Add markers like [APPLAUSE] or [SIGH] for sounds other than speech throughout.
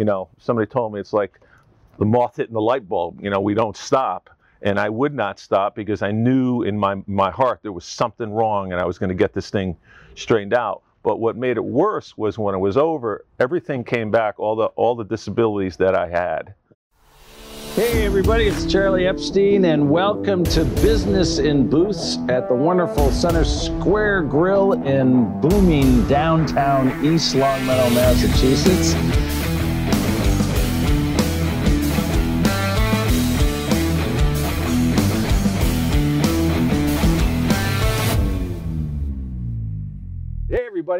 you know, somebody told me it's like the moth hitting the light bulb. You know, we don't stop. And I would not stop because I knew in my, my heart there was something wrong and I was going to get this thing straightened out. But what made it worse was when it was over, everything came back, all the all the disabilities that I had. Hey everybody, it's Charlie Epstein and welcome to Business in Booths at the wonderful Center Square Grill in booming downtown East Longmeadow, Massachusetts.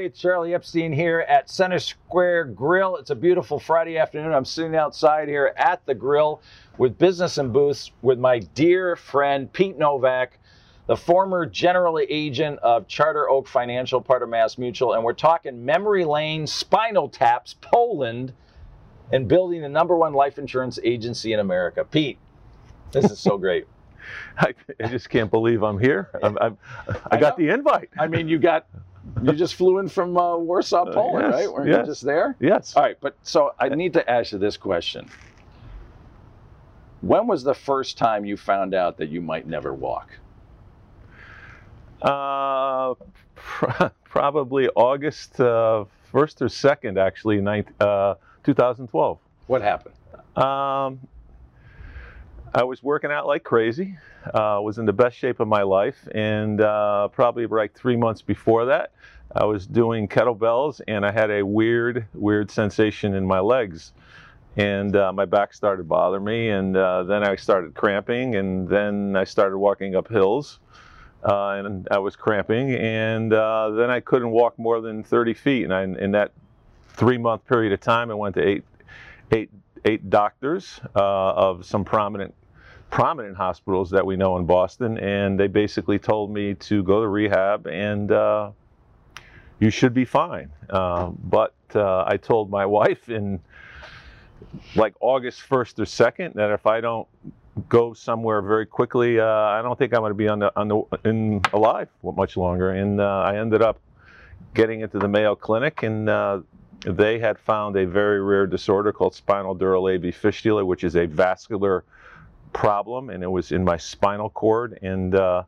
Everybody, it's Charlie Epstein here at Center Square Grill. It's a beautiful Friday afternoon. I'm sitting outside here at the grill with Business in Booths with my dear friend Pete Novak, the former general agent of Charter Oak Financial, part of Mass Mutual, and we're talking memory lane, spinal taps, Poland, and building the number one life insurance agency in America. Pete, this is so great. [LAUGHS] I, I just can't believe I'm here. I'm, I'm, I, I got know. the invite. I mean, you got you just flew in from uh, Warsaw, Poland, yes, right? Weren't yes. you just there? Yes. All right, but so I need to ask you this question. When was the first time you found out that you might never walk? Uh, pr- [LAUGHS] probably August uh, 1st or 2nd, actually, ninth, uh, 2012. What happened? Um, I was working out like crazy. Uh, was in the best shape of my life, and uh, probably like three months before that, I was doing kettlebells, and I had a weird, weird sensation in my legs, and uh, my back started bothering me, and uh, then I started cramping, and then I started walking up hills, uh, and I was cramping, and uh, then I couldn't walk more than 30 feet, and I, in that three-month period of time, I went to eight, eight, eight doctors uh, of some prominent prominent hospitals that we know in Boston, and they basically told me to go to rehab and uh, you should be fine. Uh, but uh, I told my [LAUGHS] wife in like August 1st or 2nd that if I don't go somewhere very quickly, uh, I don't think I'm going to be on the, on the, in alive much longer. And uh, I ended up getting into the Mayo Clinic and uh, they had found a very rare disorder called spinal dural AV fistula, which is a vascular problem, and it was in my spinal cord, and uh,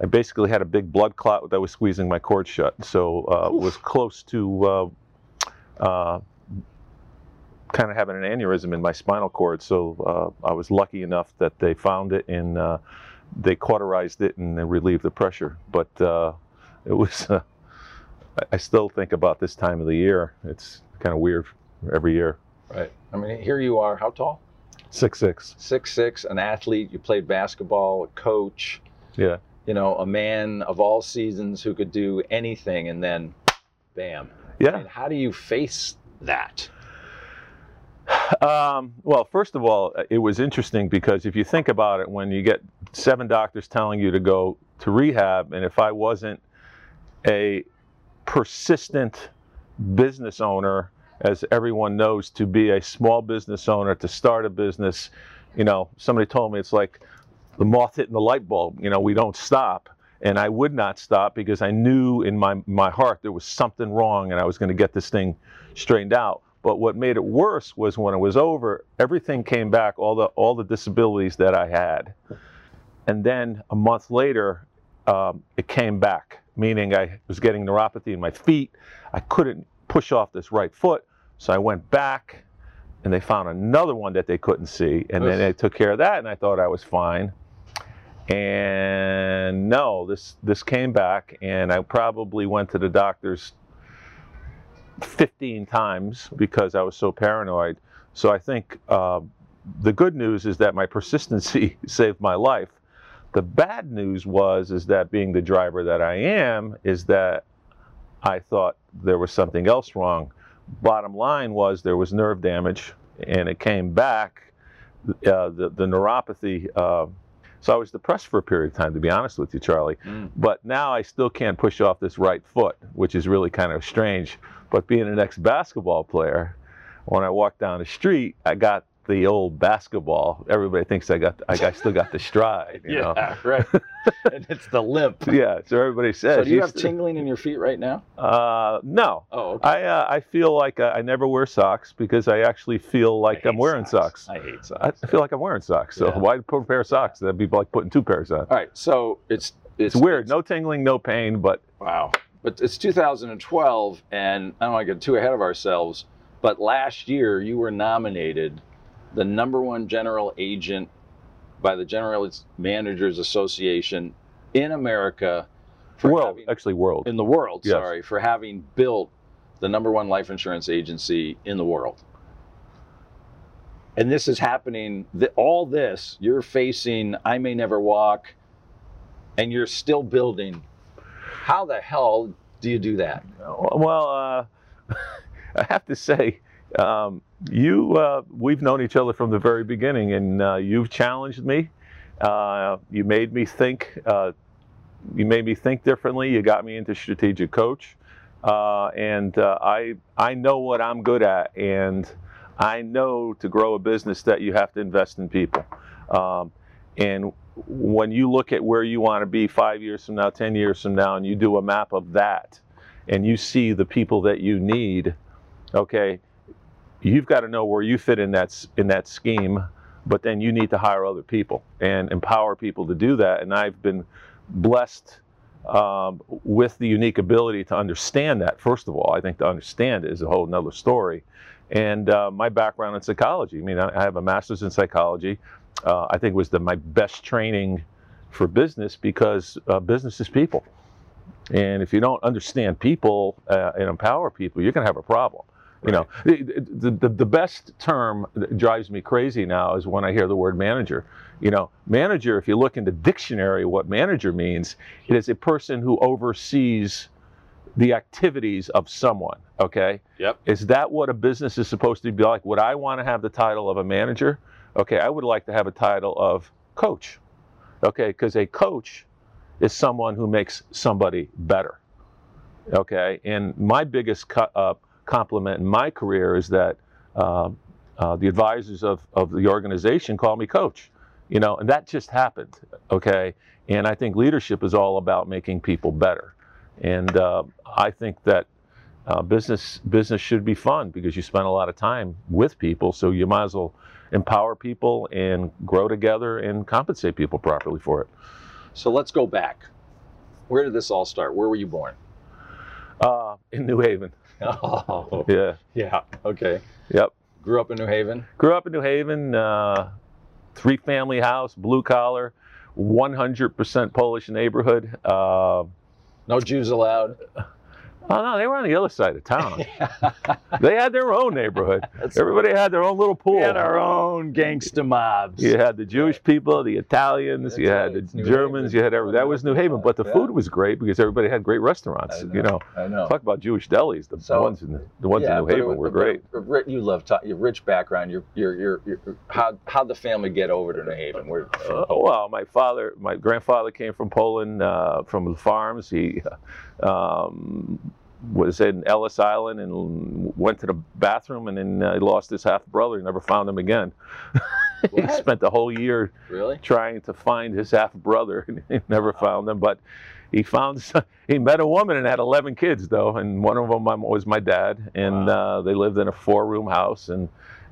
I basically had a big blood clot that was squeezing my cord shut. So uh, was close to uh, uh, kind of having an aneurysm in my spinal cord. So uh, I was lucky enough that they found it and uh, they cauterized it and they relieved the pressure. But uh, it was. I still think about this time of the year. It's kind of weird every year. Right. I mean, here you are. How tall? Six six. Six six, an athlete. You played basketball, a coach. Yeah. You know, a man of all seasons who could do anything, and then, bam. Yeah. And how do you face that? Um, well, first of all, it was interesting because if you think about it, when you get seven doctors telling you to go to rehab, and if I wasn't a persistent business owner, as everyone knows, to be a small business owner, to start a business, you know, somebody told me it's like the moth hitting the light bulb. You know, we don't stop. And I would not stop because I knew in my, my heart there was something wrong and I was going to get this thing straightened out. But what made it worse was when it was over, everything came back, all the all the disabilities that I had. And then a month later, um, it came back, meaning I was getting neuropathy in my feet. I couldn't push off this right foot. So I went back and they found another one that they couldn't see. And then they took care of that and I thought I was fine. And no, this this came back and I probably went to the doctors 15 times because I was so paranoid. So I think uh, the good news is that my persistency [LAUGHS] saved my life. The bad news was is that being the driver that I am is that I thought there was something else wrong. Bottom line was there was nerve damage, and it came back. Uh, the the neuropathy. Uh, so I was depressed for a period of time, to be honest with you, Charlie. Mm. But now I still can't push off this right foot, which is really kind of strange. But being an ex-basketball player, when I walk down the street, I got the old basketball. Everybody thinks I got I, still got the stride. [LAUGHS] You know? yeah, right. [LAUGHS] and it's the limp. Yeah. So everybody says. So do you "You have st- tingling in your feet right now? Uh, no. Oh, okay. I uh, I feel like I never wear socks because I actually feel like I'm wearing socks. I hate socks. I socks. feel like I'm wearing socks. So Yeah. why put a pair of socks? That'd be like putting two pairs on. All right, so it's it's, It's weird. No tingling, no pain, but Wow. But it's 2012, and I don't want to get too ahead of ourselves, but last year you were nominated the number one general agent by the General Managers Association in America for world, having, actually world. in the world, Yes. sorry, for having built the number one life insurance agency in the world. And this is happening, th- all this, you're facing, I may never walk, and you're still building. How the hell do you do that? Well, uh, [LAUGHS] I have to say, um, you uh, we've known each other from the very beginning, and uh, you've challenged me. Uh, you made me think. Uh, you made me think differently. You got me into strategic coach, uh, and uh, I I know what I'm good at, and I know to grow a business that you have to invest in people. Um, and when you look at where you want to be five years from now, ten years from now, and you do a map of that, and you see the people that you need, okay, you've got to know where you fit in that in that scheme. But then you need to hire other people and empower people to do that. And I've been blessed um, with the unique ability to understand that. First of all, I think to understand it is a whole nother story. And uh, my background in psychology. I mean, I have a master's in psychology. Uh, I think was the my best training for business because uh, business is people. And if you don't understand people uh, and empower people, you're going to have a problem. You know, the, the, the, best term that drives me crazy now is when I hear the word manager. You know, manager, if you look in the dictionary, what manager means, it is a person who oversees the activities of someone. Okay. Yep. Is that what a business is supposed to be like? Would I want to have the title of a manager? Okay. I would like to have a title of coach. Okay. Because a coach is someone who makes somebody better. Okay. And my biggest cu- uh, compliment in my career is that uh, uh, the advisors of, of the organization call me coach. You know, and that just happened. Okay. And I think leadership is all about making people better. And uh, I think that uh, business business should be fun because you spend a lot of time with people, so you might as well empower people and grow together and compensate people properly for it. So let's go back. Where did this all start? Where were you born? Uh, in New Haven, [LAUGHS] Oh, yeah, yeah. Okay. yep. Grew up in New Haven. Grew up in New Haven, uh, three family house, blue collar, 100% Polish neighborhood. Uh, No Jews allowed. Oh no, they were on the other side of town. [LAUGHS] they had their own neighborhood. [LAUGHS] That's- Everybody had their own little pool. We had our own gangsta mobs. You had the Jewish people, the Italians, That's you had right, the New Germans, Haven. you had every. That was New Haven, but the Yeah. food was great because everybody had great restaurants. You know, I know. talk about Jewish delis. The So- ones in the, the ones Yeah, in New Haven was- were great. You love ta- your rich background. Your your your, your how how'd the family get over to New Haven? Where, Uh, well, my father, my grandfather came from Poland, uh, from the farms. He [LAUGHS] um, was in Ellis Island and went to the bathroom, and then uh, he lost his half brother. Never found him again. [LAUGHS] he spent the whole year really? trying to find his half brother, and he never found him. But he found he met a woman and had 11 kids though, and one of them was my dad, and uh, they lived in a four-room house and.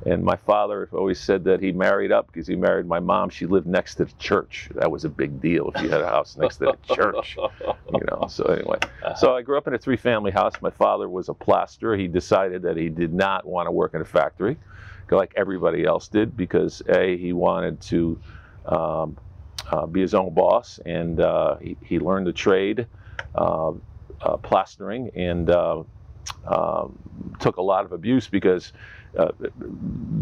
And my father always said that he married up because he married my mom. She lived next to the church. That was a big deal if you had a house next to the [LAUGHS] church, you know. So anyway, so I grew up in a three-family house. My father was a plasterer. He decided that he did not want to work in a factory, like everybody else did, because a he wanted to um, uh, be his own boss, and uh, he, he learned the trade, uh, uh, plastering, and uh, um, took a lot of abuse because uh,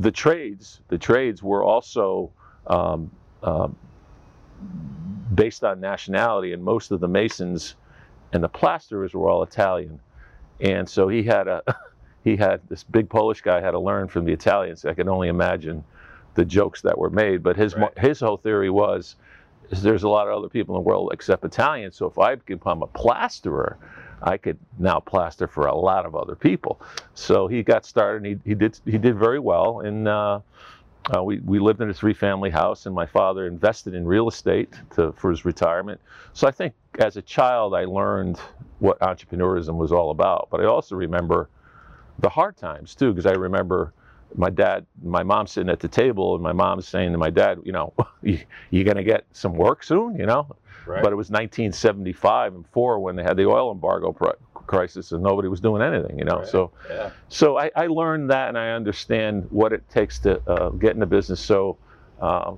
the trades, the trades were also um, um, based on nationality, and most of the masons and the plasterers were all Italian, and so he had a [LAUGHS] he had this big Polish guy had to learn from the Italians. I can only imagine the jokes that were made, but his Right. his whole theory was there's a lot of other people in the world except Italians. So if I become a plasterer, I could now plaster for a lot of other people. So he got started. And he, he did he did very well, and uh, uh, we, we lived in a three family house, and my father invested in real estate to, for his retirement. So I think as a child, I learned what entrepreneurism was all about. But I also remember the hard times too, because I remember my dad, my mom sitting at the table, and my mom saying to my dad, you know, [LAUGHS] you, you going to get some work soon, you know? Right. But it was 1975 and four when they had the oil embargo crisis, and nobody was doing anything, you know. Right. So, yeah. so I, I learned that, and I understand what it takes to uh, get in the business. So, uh,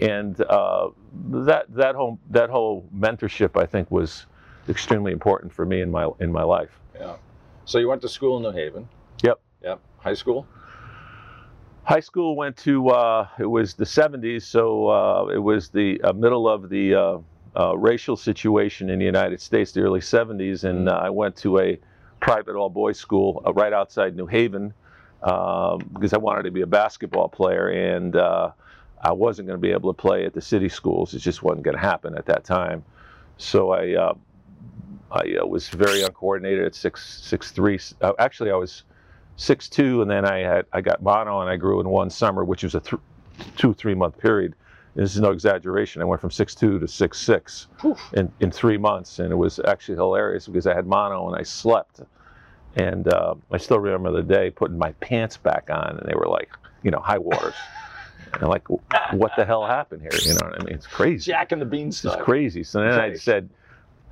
and uh, that that whole that whole mentorship, I think, was extremely important for me in my in my life. Yeah. So you went to school in New Haven. Yep. Yep. High school. High school went to uh, it was the 70s, so uh, it was the uh, middle of the uh, racial situation in the United States, the early 70s, and uh, I went to a private all boys school uh, right outside New Haven um, because I wanted to be a basketball player, and uh, I wasn't going to be able to play at the city schools. It just wasn't going to happen at that time. So I uh, I uh, was very uncoordinated at six six three. Actually, I was six two, and then I had I got mono, and I grew in one summer, which was a th- two three month period. This is no exaggeration. I went from six two to six six in, in three months, and it was actually hilarious because I had mono and I slept. And uh, I still remember the day putting my pants back on, and they were like, you know, high waters. [LAUGHS] and I'm like, what the hell happened here? You know what I mean? It's crazy. Jack and the It's Beanstalk. crazy. So then I said,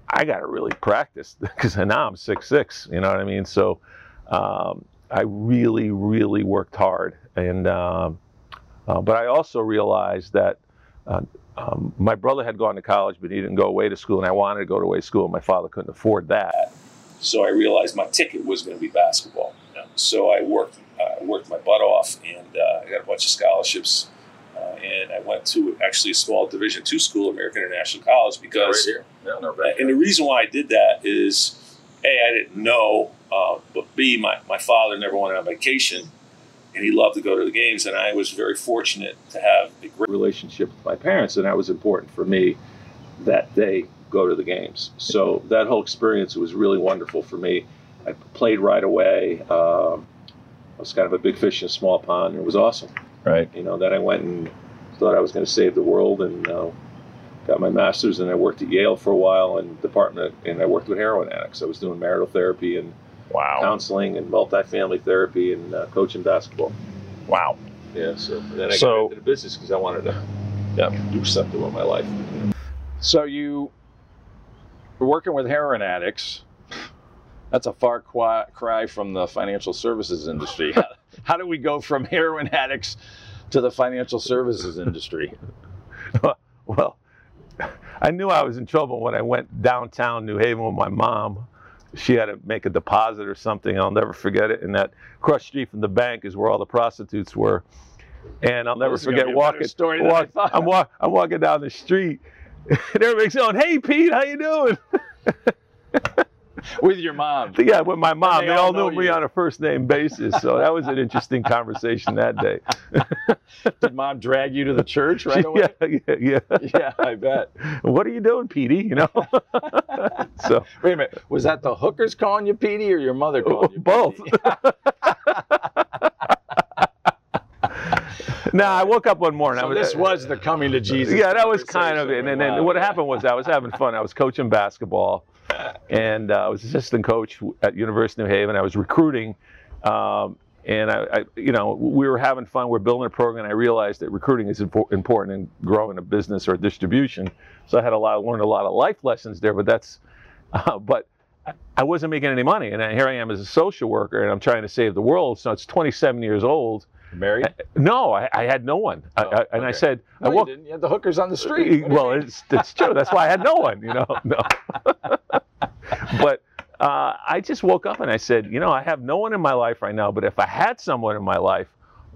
I got to really practice [LAUGHS] because now I'm six six. You know what I mean? So um, I really, really worked hard, and um, uh, but I also realized that uh, um, my brother had gone to college, but he didn't go away to school, and I wanted to go to away to school, and my father couldn't afford that. So I realized my ticket was going to be basketball. So I worked, uh, worked my butt off, and uh, I got a bunch of scholarships. Uh, and I went to actually a small Division two school, American International College, because right here. Yeah, no, right and the reason why I did that is, A, I didn't know, uh, but B, my, my father never went on vacation and he loved to go to the games. And I was very fortunate to have a great relationship with my parents, and that was important for me that they go to the games. So that whole experience was really wonderful for me. I played right away. Um, I was kind of a big fish in a small pond. It was awesome Right. you know then i went and thought i was going to save the world and uh, got my master's and i worked at yale for a while in department and i worked with heroin addicts i was doing marital therapy and Wow. counseling and multifamily therapy and uh, coaching basketball Wow. yeah so then i So- got into the business because i wanted to Yep. do something with my life So you were working with heroin addicts. That's a far cry from the financial services industry. [LAUGHS] how, how do we go from heroin addicts to the financial services industry? [LAUGHS] Well, I knew I was in trouble when I went downtown New Haven with my mom. She had to make a deposit or something. I'll never forget it. And that cross street from the bank is where all the prostitutes were. And I'll never This is gonna forget be a better walking. walk-. I'm, walk, I'm walking down the street, [LAUGHS] and everybody's going, "Hey, Pete, how you doing?" [LAUGHS] [LAUGHS] With your mom. [LAUGHS] yeah, with my mom. they They, all all knew me you. on a first name basis. So that was an interesting conversation that day. [LAUGHS] Did mom drag you to the church right away? yeah, yeah, yeah. yeah, I bet. What are you doing, Petey? You know. so Wait a minute. Was that the hookers calling you Petey or your mother calling you Both. Now I woke up one morning. So was, this was the coming to Jesus. yeah, that was kind of it. And then Wow. what happened was I was having fun. I was coaching basketball, and uh, I was assistant coach at University of New Haven. I was recruiting, um, and I, I, you know, we were having fun. We're building a program. I realized that recruiting is impo- important in growing a business or a distribution. So I had a lot, learned a lot of life lessons there. But that's, [LAUGHS] uh, but. I- I wasn't making any money, and here I am as a social worker, and I'm trying to save the world. So it's 27 years old. married. No, I, I had no one, Oh, I, and I said, No, I you walked. didn't. You had the hookers on the street. [LAUGHS] Well, it's, it's true. That's why I had no one, you know. [LAUGHS] No. But uh, I just woke up and I said, you know, I have no one in my life right now. But if I had someone in my life,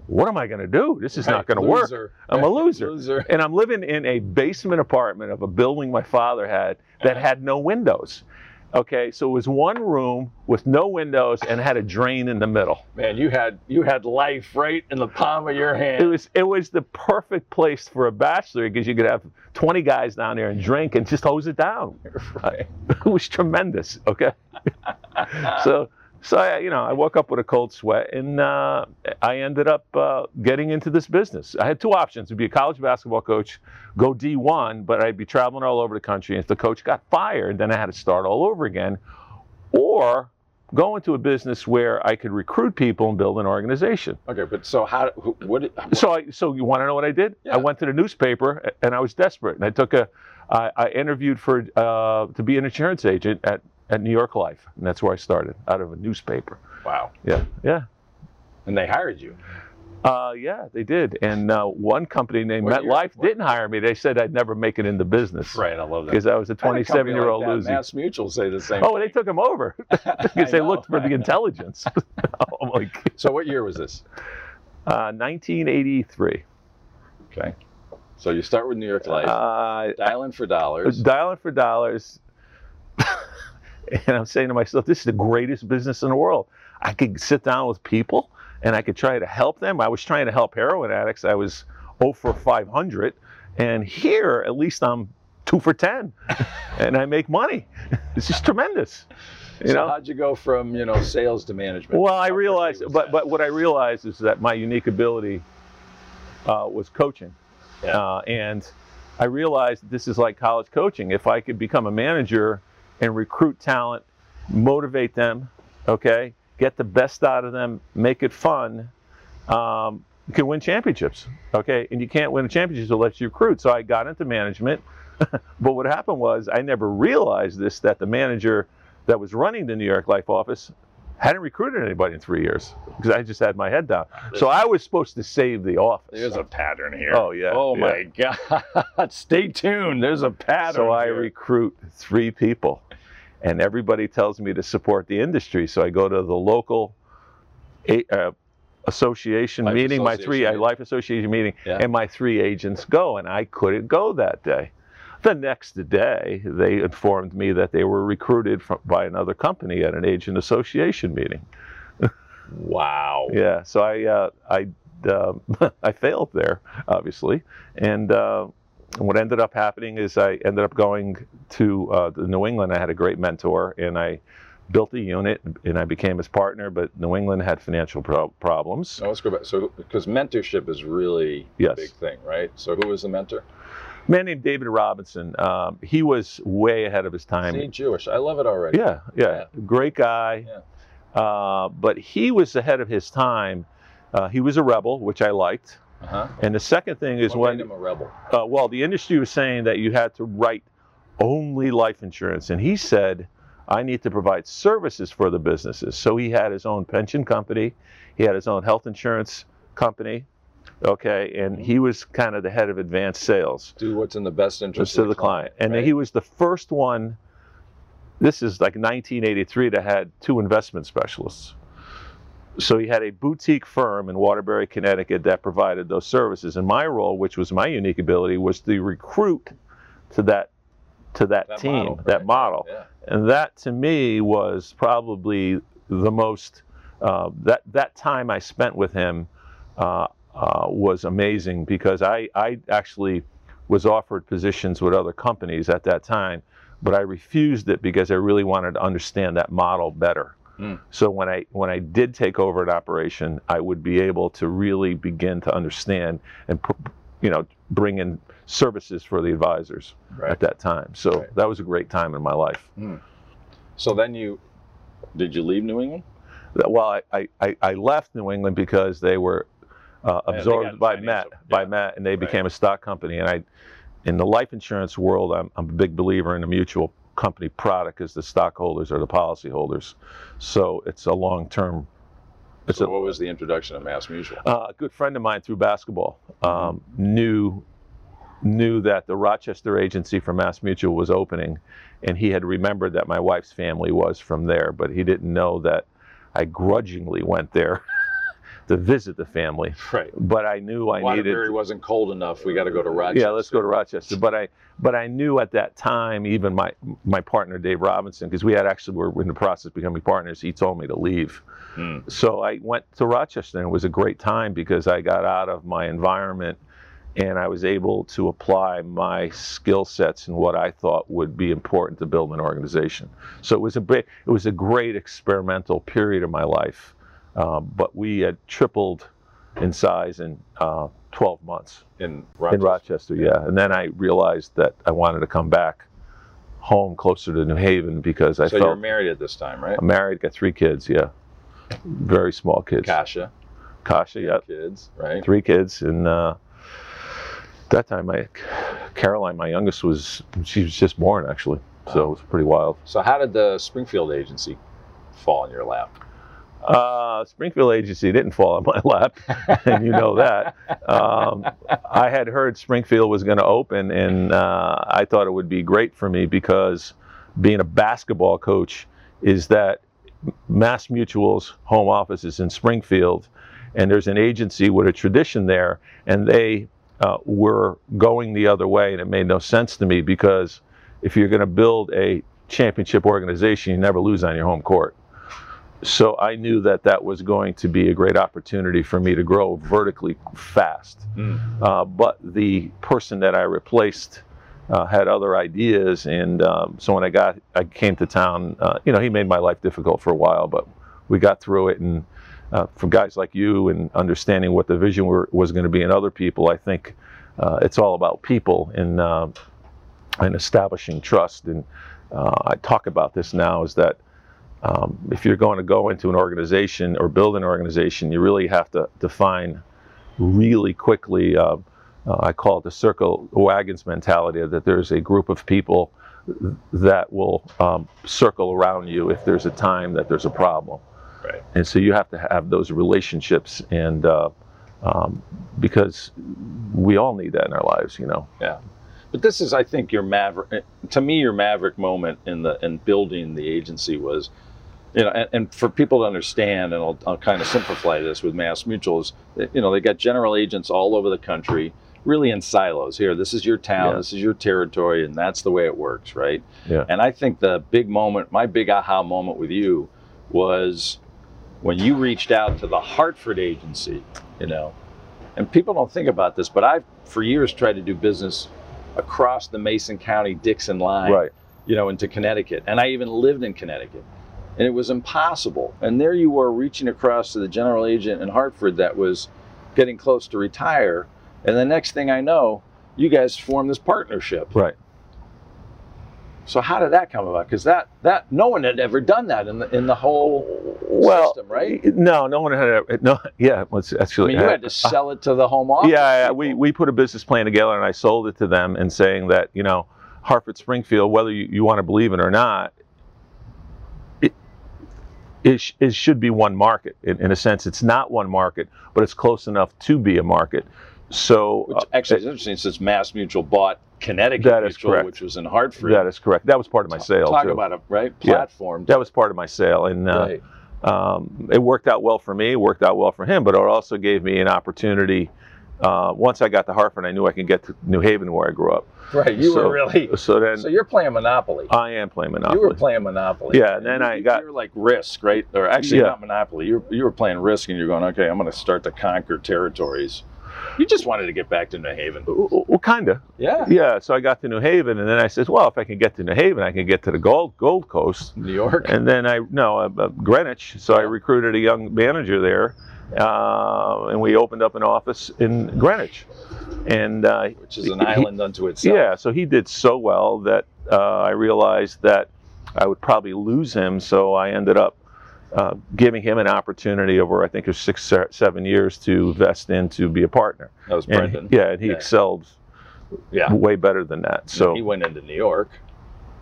what am I going to do? This is not going to work. I'm a [LAUGHS] loser. Loser. And I'm living in a basement apartment of a building my father had that had no windows. Okay, so it was one room with no windows and had a drain in the middle. Man, you had you had life right in the palm of your hand. It was it was the perfect place for a bachelor because you could have 20 guys down there and drink and just hose it down. [LAUGHS] right. [LAUGHS] It was tremendous. Okay, [LAUGHS] so So I, you know, I woke up with a cold sweat, and uh, I ended up uh, getting into this business. I had two options: to be a college basketball coach, go D1, but I'd be traveling all over the country. And if the coach got fired, then I had to start all over again, or go into a business where I could recruit people and build an organization. Okay, but so how? What? did- So, I, so you want to know what I did? Yeah. I went to the newspaper and I was desperate, and I took a, I, I interviewed for uh, to be an insurance agent at at New York Life, and that's where I started out of a newspaper. Wow. Yeah, yeah, And they hired you. uh, yeah, they did. And uh, one company named What MetLife didn't hire me. They said I'd never make it in the business Right. I love that. because I was a I had a 27 year old like loser. Mass Mutual say the same. Oh, they took him over [LAUGHS] [LAUGHS] because they know. looked for the intelligence. [LAUGHS] I'm like, So what year was this? uh, 1983. Okay. So you start with New York Life, Uh, dialing for dollars. dialing for dollars. [LAUGHS] and I'm saying to myself, this is the greatest business in the world. I could sit down with people and I could try to help them. I was trying to help heroin addicts. I was 0 for 500. And here, at least I'm 2 for 10 [LAUGHS] and I make money. [LAUGHS] It's just tremendous. You so know? how'd you go from you know sales to management? Well, I realized, but that? but what I realized is that my unique ability uh, was coaching, Yeah. uh, and I realized this is like college coaching. If I could become a manager and recruit talent, motivate them, okay, get the best out of them, make it fun, um, you can win championships, okay. And you can't win a championship unless you recruit. So I got into management, [LAUGHS] but what happened was I never realized this that the manager that was running the New York Life office hadn't recruited anybody in three years because I just had my head down. So I was supposed to save the office. There's a pattern here. Oh, yeah, Oh yeah. my God! [LAUGHS] Stay tuned. There's a pattern. So I here. recruit three people, and everybody tells me to support the industry. So I go to the local uh, association Life meeting, my three association uh, life association meeting, Yeah. and my three agents go, and I couldn't go that day. The next day, they informed me that they were recruited from, by another company at an agent association meeting. Wow. [LAUGHS] Yeah, so I uh, I um [LAUGHS] I failed there, obviously, and uh, what ended up happening is I ended up going to uh, New England. I had a great mentor, and I built a unit, and I became his partner. But New England had financial pro- problems. So let's go back. So because mentorship is really Yes. a big thing, right? So who was the mentor? A man named David Robinson. Um, he was way ahead of his time. See, Jewish. I love it already. Yeah, yeah, great guy. Uh, but he was ahead of his time. Uh, he was a rebel, which I liked. Uh huh. And the second thing is What when made him a rebel? uh, well, the industry was saying that you had to write only life insurance, and he said, "I need to provide services for the businesses." So he had his own pension company, he had his own health insurance company, okay, and he was kind of the head of advanced sales Do what's in the best interest of the client, and right? he was the first one. This is like 1983 that had two investment specialists. So he had a boutique firm in Waterbury, Connecticut that provided those services. And my role, which was my unique ability, was to recruit to that to that, That team, model, that right? model. Yeah. And that to me was probably the most uh, that that time I spent with him uh, uh, was amazing because I I actually was offered positions with other companies at that time, but I refused it because I really wanted to understand that model better. Hmm. So when I when I did take over an operation, I would be able to really begin to understand and you know bring in services for the advisors Right. at that time. So Right. that was a great time in my life. So then you, did you leave New England? Well, I- I, I left New England because they were uh, absorbed by financial- Met, by yeah. Met, and they Right. became a stock company. And I, in the life insurance world, I'm, I'm a big believer in a mutual company product because the stockholders are the policyholders. So it's a long-term. It's so a, what was the introduction of Mass Mutual? uh, a good friend of mine through basketball um, knew knew that the Rochester agency for Mass Mutual was opening, and he had remembered that my wife's family was from there, but he didn't know that I grudgingly went there [LAUGHS] to visit the family. Right. But I knew I Waterbury needed. wasn't cold enough. We got to go to Rochester. Yeah, let's go to Rochester. But I, but I knew at that time, even my my partner Dave Robinson, because we had actually were in the process of becoming partners. He told me to leave. Hmm. So I went to Rochester, and it was a great time because I got out of my environment and I was able to apply my skill sets and what I thought would be important to build an organization. So it was a big, it was a great experimental period of my life. Um, but we had tripled in size in uh, 12 months In in Rochester. Yeah, and then I realized that I wanted to come back home closer to New Haven because I So you're felt married at this time, right? I'm married, got three kids. Yeah, very small kids. Kasha, Kasha, yeah, kids, right? three kids, and uh, that time my Caroline, my youngest, was she was just born actually, so it was pretty wild. So how did the Springfield agency fall in your lap? Uh, Springfield Agency didn't fall on my lap, [LAUGHS] and you know that. Um, I had heard Springfield was going to open, and uh, I thought it would be great for me because being a basketball coach is that Mass Mutual's home office is in Springfield, and there's an agency with a tradition there, and they uh, were going the other way, and it made no sense to me because if you're going to build a championship organization, you never lose on your home court. So I knew that that was going to be a great opportunity for me to grow vertically fast. Uh, but the person that I replaced uh, had other ideas, and um, so when I got, I came to town. Uh, you know, he made my life difficult for a while, but we got through it. And uh, for guys like you and understanding what the vision were, was going to be in other people, I think uh, it's all about people and uh, and establishing trust. And uh, I talk about this now is that um, if you're going to go into an organization or build an organization, you really have to define really quickly. Uh, uh, I call it the circle wagons mentality that there's a group of people that will um, circle around you if there's a time that there's a problem. Right. And so you have to have those relationships, and uh, um, because we all need that in our lives, you know. But this is, I think, your maverick. Eh, to me, your maverick moment in the in building the agency was, you know, and, and for people to understand, and I'll, I'll kind of simplify this with Mass Mutual is, eh, you know, they got general agents all over the country, really in silos. Here, this is your town, Yeah. this is your territory, and that's the way it works, right? Yeah. And I think the big moment, my big aha moment with you, was when you reached out to the Hartford agency, you know, and people don't think about this, but I've for years tried to do business across the Mason County Dixon line, Right. you know, into Connecticut. And I even lived in Connecticut. And it was impossible. And there you were reaching across to the general agent in Hartford that was getting close to retire. And the next thing I know, you guys formed this partnership. Right. So how did that come about? Because that that no one had ever done that in the in the whole Well, system, right? No, no one had. A, no, [LAUGHS] yeah. Let's I mean, you had [LAUGHS] to sell it to the home office. yeah, people. we, we put a business plan together and I sold it to them and saying that, you know, Hartford Springfield, whether you, you want to believe it or not, it, it, sh- it should be one market. In, in a sense, it's not one market, but it's close enough to be a market. So Which uh, actually is interesting since Mass Mutual bought Connecticut That is correct. which was in Hartford. that is correct. That was part of my sale Talk too. about a right Yeah. platform. that was part of my sale, and uh, right. um, it worked out well for me. It worked out well for him, but it also gave me an opportunity. Uh, once I got to Hartford, I knew I could get to New Haven, where I grew up. Right. You so- were really. So then So you're playing Monopoly. I am playing Monopoly. You were playing Monopoly. Yeah, and then I got- You were like Risk, right? Or actually, Yeah. not Monopoly. You you were playing Risk, and you're going, okay, I'm going to start to conquer territories. You just wanted to get back to New Haven. Well, kind of. Yeah. Yeah. So I got to New Haven, and then I said, "Well, if I can get to New Haven, I can get to the Gold Gold Coast." New York. And then I no uh, uh, Greenwich. So I recruited a young manager there, uh, and we opened up an office in Greenwich. And uh, which is an he- island unto itself. Yeah. So he did so well that uh, I realized that I would probably lose him. So I ended up. Uh, giving him an opportunity over, I think, it was six, se- seven years to vest in to be a partner. That was And Brendan. yeah, and he Yeah. excelled Yeah. way better than that. So he went into New York.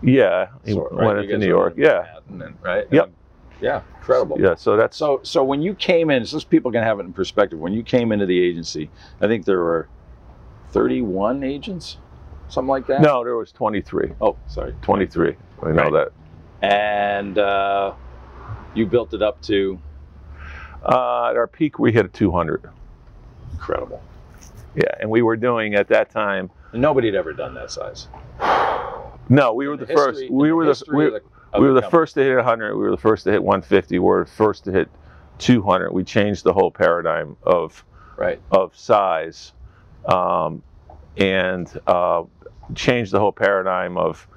yeah, he Sort right? went into New York. into Yeah, Manhattan and- right. Yep. And- yeah. Incredible. yeah. So that's So, so when you came in, so people can have it in perspective. When you came into the agency, I think there were 31 agents, something like that. no. There was 23. Oh, sorry. 23. I know Right. that. And uh, you built it up to Uh, at our peak, we hit 200. incredible. Yeah, and we were doing at that time. Nobody had ever done that size. No, we were In the, history- first. in We were the we, of we were the company. first to hit 100. We were the first to hit 150. We were the first to hit 200. We changed the whole paradigm of Right. of size um, and uh, changed the whole paradigm of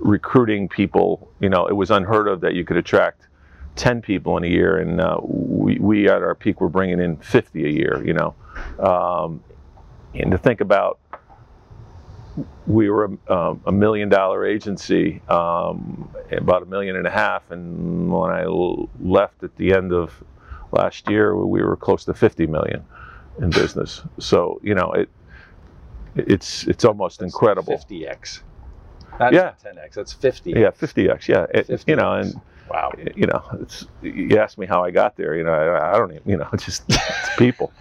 recruiting people. You know, it was unheard of that you could attract 10 people in a year, and uh, we, we at our peak were bringing in 50 a year. You know, um, and to think about we were a, um, a million dollar agency, um, about a million and a half, and when I l- left at the end of last year, we were close to 50 million in business. So you know it. It's it's almost incredible. 50x. Not Yeah. 10x. That's 50. Yeah, 50x. Yeah, It- you know, and wow. you know, it's you ask me how I got there. You know, I, I don't even. You know, it's [LAUGHS] just it's people.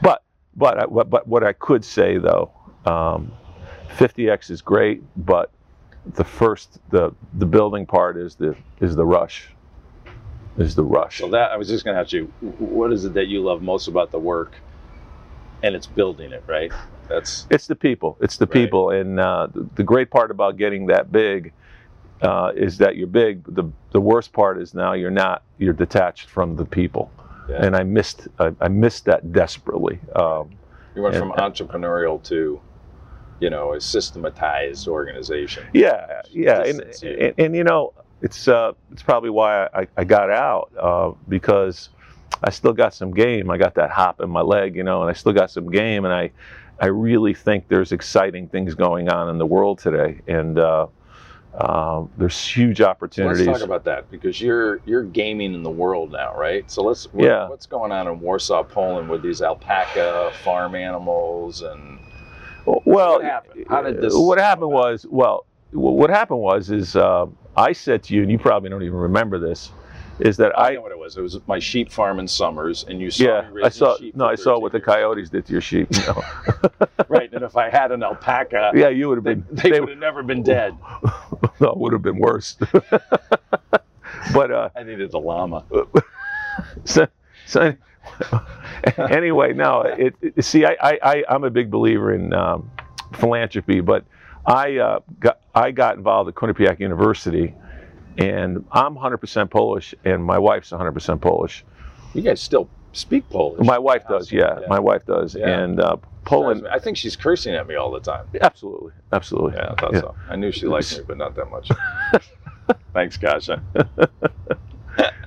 But but but but what I could say though, um, 50x is great, but the first the the building part is the is the rush. Is the rush. So that I was just going to ask you, what is it that you love most about the work? And it's building it, right? That's It's the people. It's the Right. people, and uh, the, the great part about getting that big uh, is that you're big. The the worst part is now you're not. You're detached from the people, Yeah. and I missed. I, I missed that desperately. Um, you went and- from entrepreneurial to, you know, a systematized organization. yeah, yeah, and, and, and you know, it's uh, it's probably why I, I got out uh, because I still got some game. I got that hop in my leg, you know, and I still got some game, and I I really think there's exciting things going on in the world today, and uh, uh, there's huge So let's opportunities. talk about that because you're you're gaming in the world now, right? So let's what, Yeah. what's going on in Warsaw, Poland with these alpaca farm animals and well, What happened? How did this What happened was, well, what happened was is uh, I said to you, and you probably don't even remember this, is that I I know what it was. It was my sheep farm in Somers, and you saw yeah I saw sheep no I saw what the coyotes did to your sheep. You know? [LAUGHS] right. And if I had an alpaca, [LAUGHS] yeah, you would have been they, they would have never been [LAUGHS] dead. no, it would have been worse. but uh, I needed a llama. so, so anyway, no, it, it- see, I, I, I, I'm a big believer in um, philanthropy, but I uh, got I got involved at Quinnipiac University, and I'm 100% Polish, and my wife's 100% Polish. You guys still speak Polish? My wife does, yeah, Yeah. my wife does, Yeah. and uh, Poland, I think she's cursing at me all the time. absolutely, absolutely. Yeah, I thought Yeah. so. I knew she liked me, but not that much. [LAUGHS] Thanks, Kasha. [LAUGHS]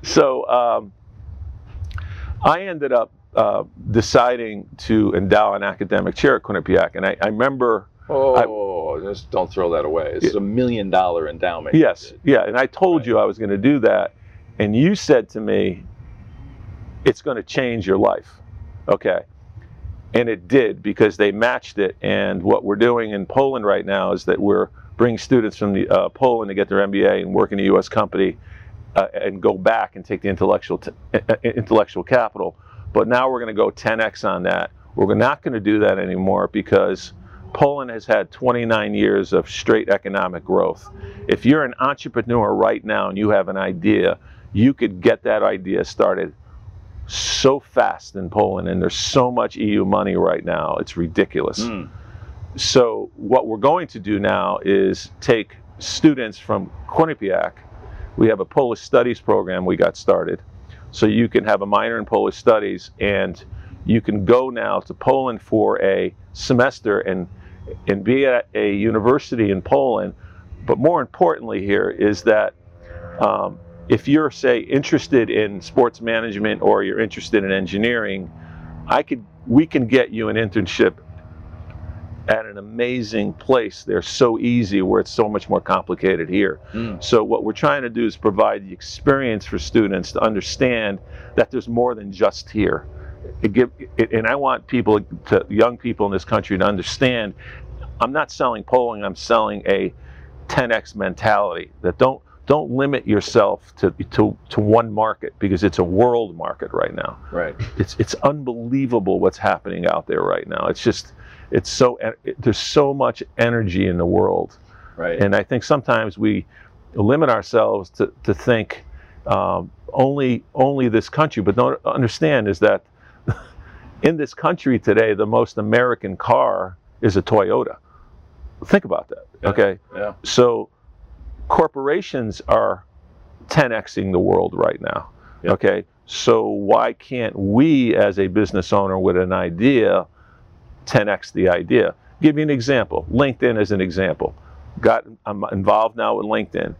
So um, I ended up uh, deciding to endow an academic chair at Quinnipiac, and I, I remember. Oh, just don't throw that away. It's a million dollar endowment. Yes, yeah, and I told you I was going to do that, and you said to me, "It's going to change your life." Okay, and it did because they matched it. And what we're doing in Poland right now is that we're bringing students from the, uh, Poland to get their MBA and work in a U.S. company, uh, and go back and take the intellectual t- uh, uh, intellectual capital. But now we're going to go 10x on that. We're not going to do that anymore because Poland has had 29 years of straight economic growth. If you're an entrepreneur right now and you have an idea, you could get that idea started so fast in Poland, and there's so much EU money right now, it's ridiculous. Mm. So what we're going to do now is take students from Quinnipiac. We have a Polish studies program we got started. So you can have a minor in Polish studies and you can go now to Poland for a semester and and be at a university in Poland. But more importantly here is that um, if you're say interested in sports management or you're interested in engineering, I could we can get you an internship at an amazing place. They're so easy where it's so much more complicated here. Mm. So what we're trying to do is provide the experience for students to understand that there's more than just here. It give, it, and I want people, to, young people in this country, to understand. I'm not selling Poland. I'm selling a 10x mentality. That don't don't limit yourself to to to one market because it's a world market right now Right. it's it's unbelievable what's happening out there right now. It's just it's so it, there's so much energy in the world, Right. and I think sometimes we limit ourselves to to think um, only only this country, but don't understand is that in this country today the most American car is a Toyota. Think about that. Yeah. Okay, yeah. so corporations are 10xing the world right now. Yep. Okay, so why can't we, as a business owner with an idea, 10x the idea. Give you an example. LinkedIn is an example. Got I'm involved now with LinkedIn.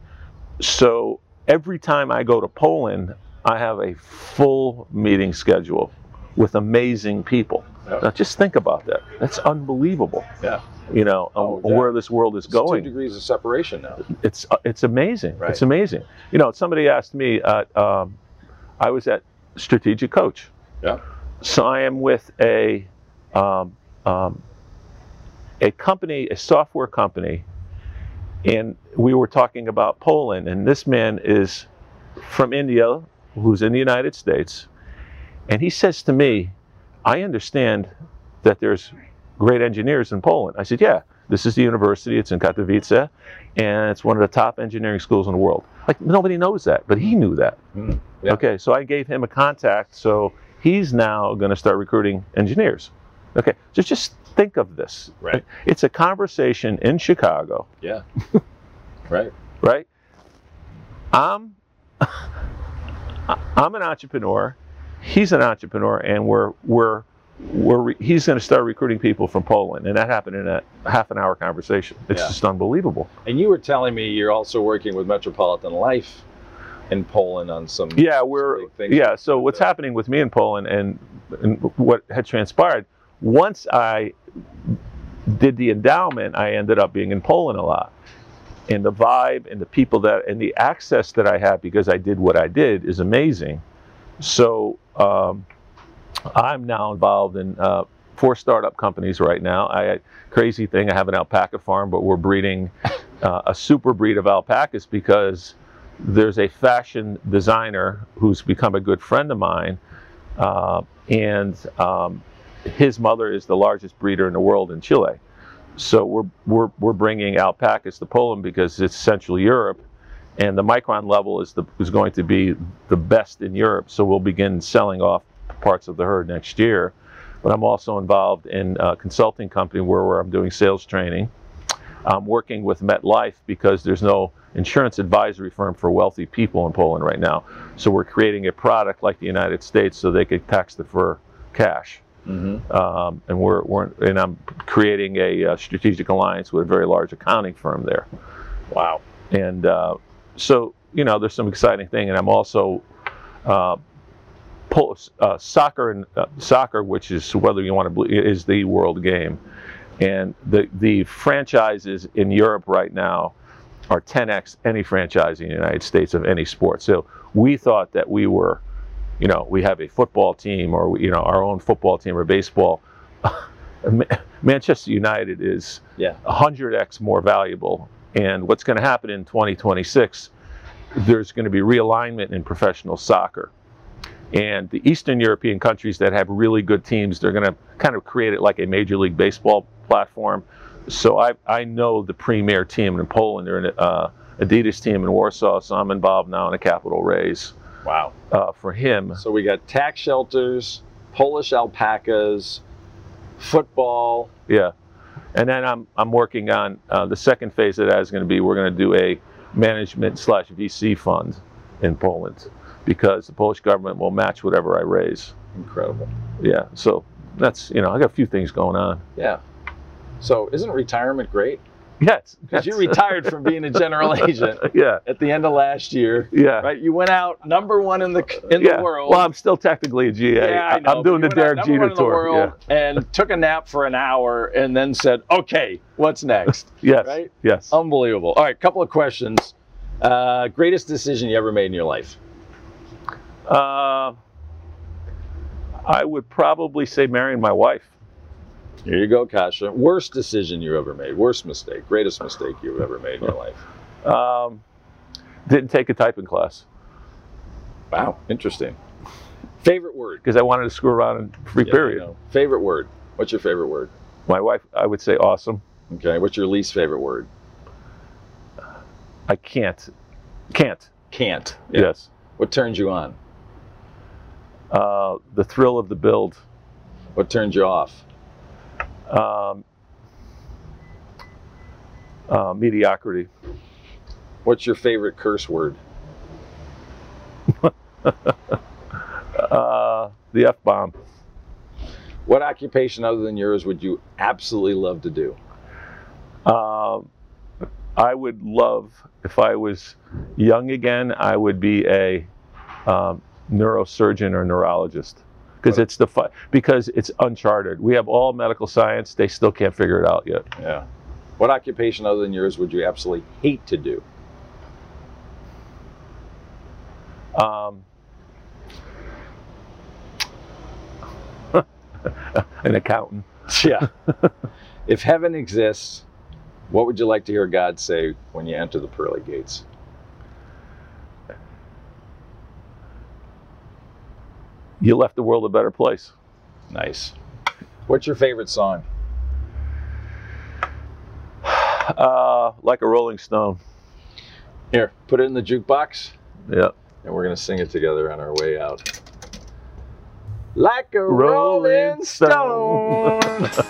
So every time I go to Poland, I have a full meeting schedule with amazing people. Yeah. Now just think about that. That's unbelievable. Yeah. You know Oh, um, where this world is It's two going degrees of separation now. it's uh, it's amazing. Right. It's amazing. You know, somebody asked me. Uh, um, I was at Strategic Coach. Yeah. So I am with a um, um, a company, a software company, and we were talking about Poland. And this man is from India, who's in the United States, and he says to me, "I understand that there's great engineers in Poland." I said, "Yeah." This is the university. It's in Katowice, and it's one of the top engineering schools in the world. Like nobody knows that, but he knew that. Mm, yeah. Okay, so I gave him a contact, so he's now going to start recruiting engineers. Okay, so just think of this. Right. It's a conversation in Chicago, Yeah. [LAUGHS] right. right? I'm [LAUGHS] I'm an entrepreneur. He's an entrepreneur, and we're we're we're re- he's going to start recruiting people from Poland, and that happened in a half an hour conversation. It's Yeah. just unbelievable. And you were telling me you're also working with Metropolitan Life in Poland on some. Yeah, we're things. yeah. So what's happening with me in Poland and, and what had transpired once I did the endowment, I ended up being in Poland a lot, and the vibe and the people that and the access that I have because I did what I did is amazing. So um, I'm now involved in uh, four startup companies right now. I crazy thing. I have an alpaca farm, but we're breeding uh, a super breed of alpacas because there's a fashion designer who's become a good friend of mine, uh, and um, his mother is the largest breeder in the world in Chile. So we're, we're, we're bringing alpacas to Poland because it's Central Europe, and the micron level is, the, is going to be the best in Europe. So we'll begin selling off parts of the herd next year. But I'm also involved in a consulting company where, where I'm doing sales training. I'm working with MetLife because there's no insurance advisory firm for wealthy people in Poland right now. So we're creating a product like the United States so they could tax defer cash. hmm Um, and we're, we're and I'm creating a, uh strategic alliance with a very large accounting firm there. Wow. And uh, so you know, there's some exciting thing. And I'm also uh, pol- uh, soccer and uh, soccer, which is whether you want to believe, is the world game. And the the franchises in Europe right now are 10x any franchise in the United States of any sport. So we thought that we were, you know, we have a football team or you know our own football team or baseball. [LAUGHS] Manchester United is Yeah. 100x more valuable. And what's going to happen in 2026? There's going to be realignment in professional soccer. And the Eastern European countries that have really good teams, they're going to kind of create it like a Major League Baseball platform. So I, I know the premier team in Poland. They're an uh, Adidas team in Warsaw. So I'm involved now in a capital raise Wow. uh, for him. So we got tax shelters, Polish alpacas, football. Yeah, and then I'm I'm working on uh, the second phase of that is going to be we're going to do a management slash VC fund in Poland because the Polish government will match whatever I raise. Incredible. Yeah, so that's you know I got a few things going on. Yeah. So isn't retirement great? Yes, Because you retired from being a general [LAUGHS] agent yeah, at the end of last year. yeah. Right, you went out number one in the in yeah. the world. Well, I'm still technically a GA. yeah, I know. am doing the Derek Jeter one in the tour. world and took a nap for an hour and then said, "Okay, what's next?" [LAUGHS] Yes. Right? Yes. Unbelievable. All right, couple of questions. Uh, greatest decision you ever made in your life? Uh, I would probably say marrying my wife. Here you go, Kasha. Worst decision you ever made? Worst mistake? Greatest mistake you've ever made in your life? Um, didn't take a typing class Wow, interesting. Favorite word? because I wanted to screw around in free Yeah, period. Know. Favorite word? What's your favorite word? My wife, I would say awesome. Okay. What's your least favorite word? I can't. Can't. Can't. Yes. What turns you on? Uh, the thrill of the build. What turns you off? Um, uh, mediocrity. What's your favorite curse word? [LAUGHS] Uh, the F bomb. What occupation other than yours would you absolutely love to do? Um, I would love, if I was young again, I would be a um, neurosurgeon or neurologist because it's the because it's uncharted. We have all medical science; they still can't figure it out yet. Yeah. What occupation other than yours would you absolutely hate to do? Um, [LAUGHS] an accountant. Yeah. [LAUGHS] if heaven exists, what would you like to hear God say when you enter the pearly gates? You left the world a better place. Nice. What's your favorite song? [SIGHS] Uh, like a Rolling Stone. Here, put it in the jukebox, Yeah. and we're gonna sing it together on our way out. Like a Rolling rolling stone.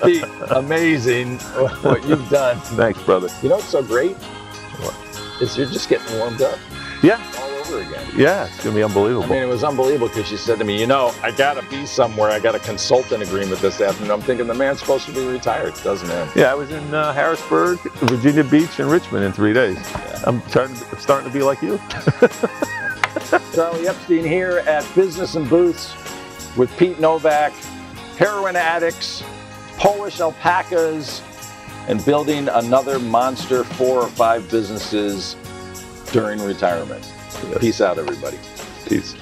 Pete, [LAUGHS] amazing what you've done. Thanks, brother. You know what's so great? What? Is you're just getting warmed up Yeah. Over again. Yeah. It's gonna be unbelievable. I mean, it was unbelievable because she said to me, you know, I gotta be somewhere. I got a consultant agreement this afternoon. I'm thinking the man's supposed to be retired, doesn't it? yeah, I was in uh, Harrisburg, Virginia Beach, and Richmond in three days. I'm starting, starting to be like you. [LAUGHS] Charlie Epstein here at Business in Booths with Pete Novak, heroin addicts, Polish alpacas, and building another monster four or five businesses during retirement. Peace out, everybody. Peace.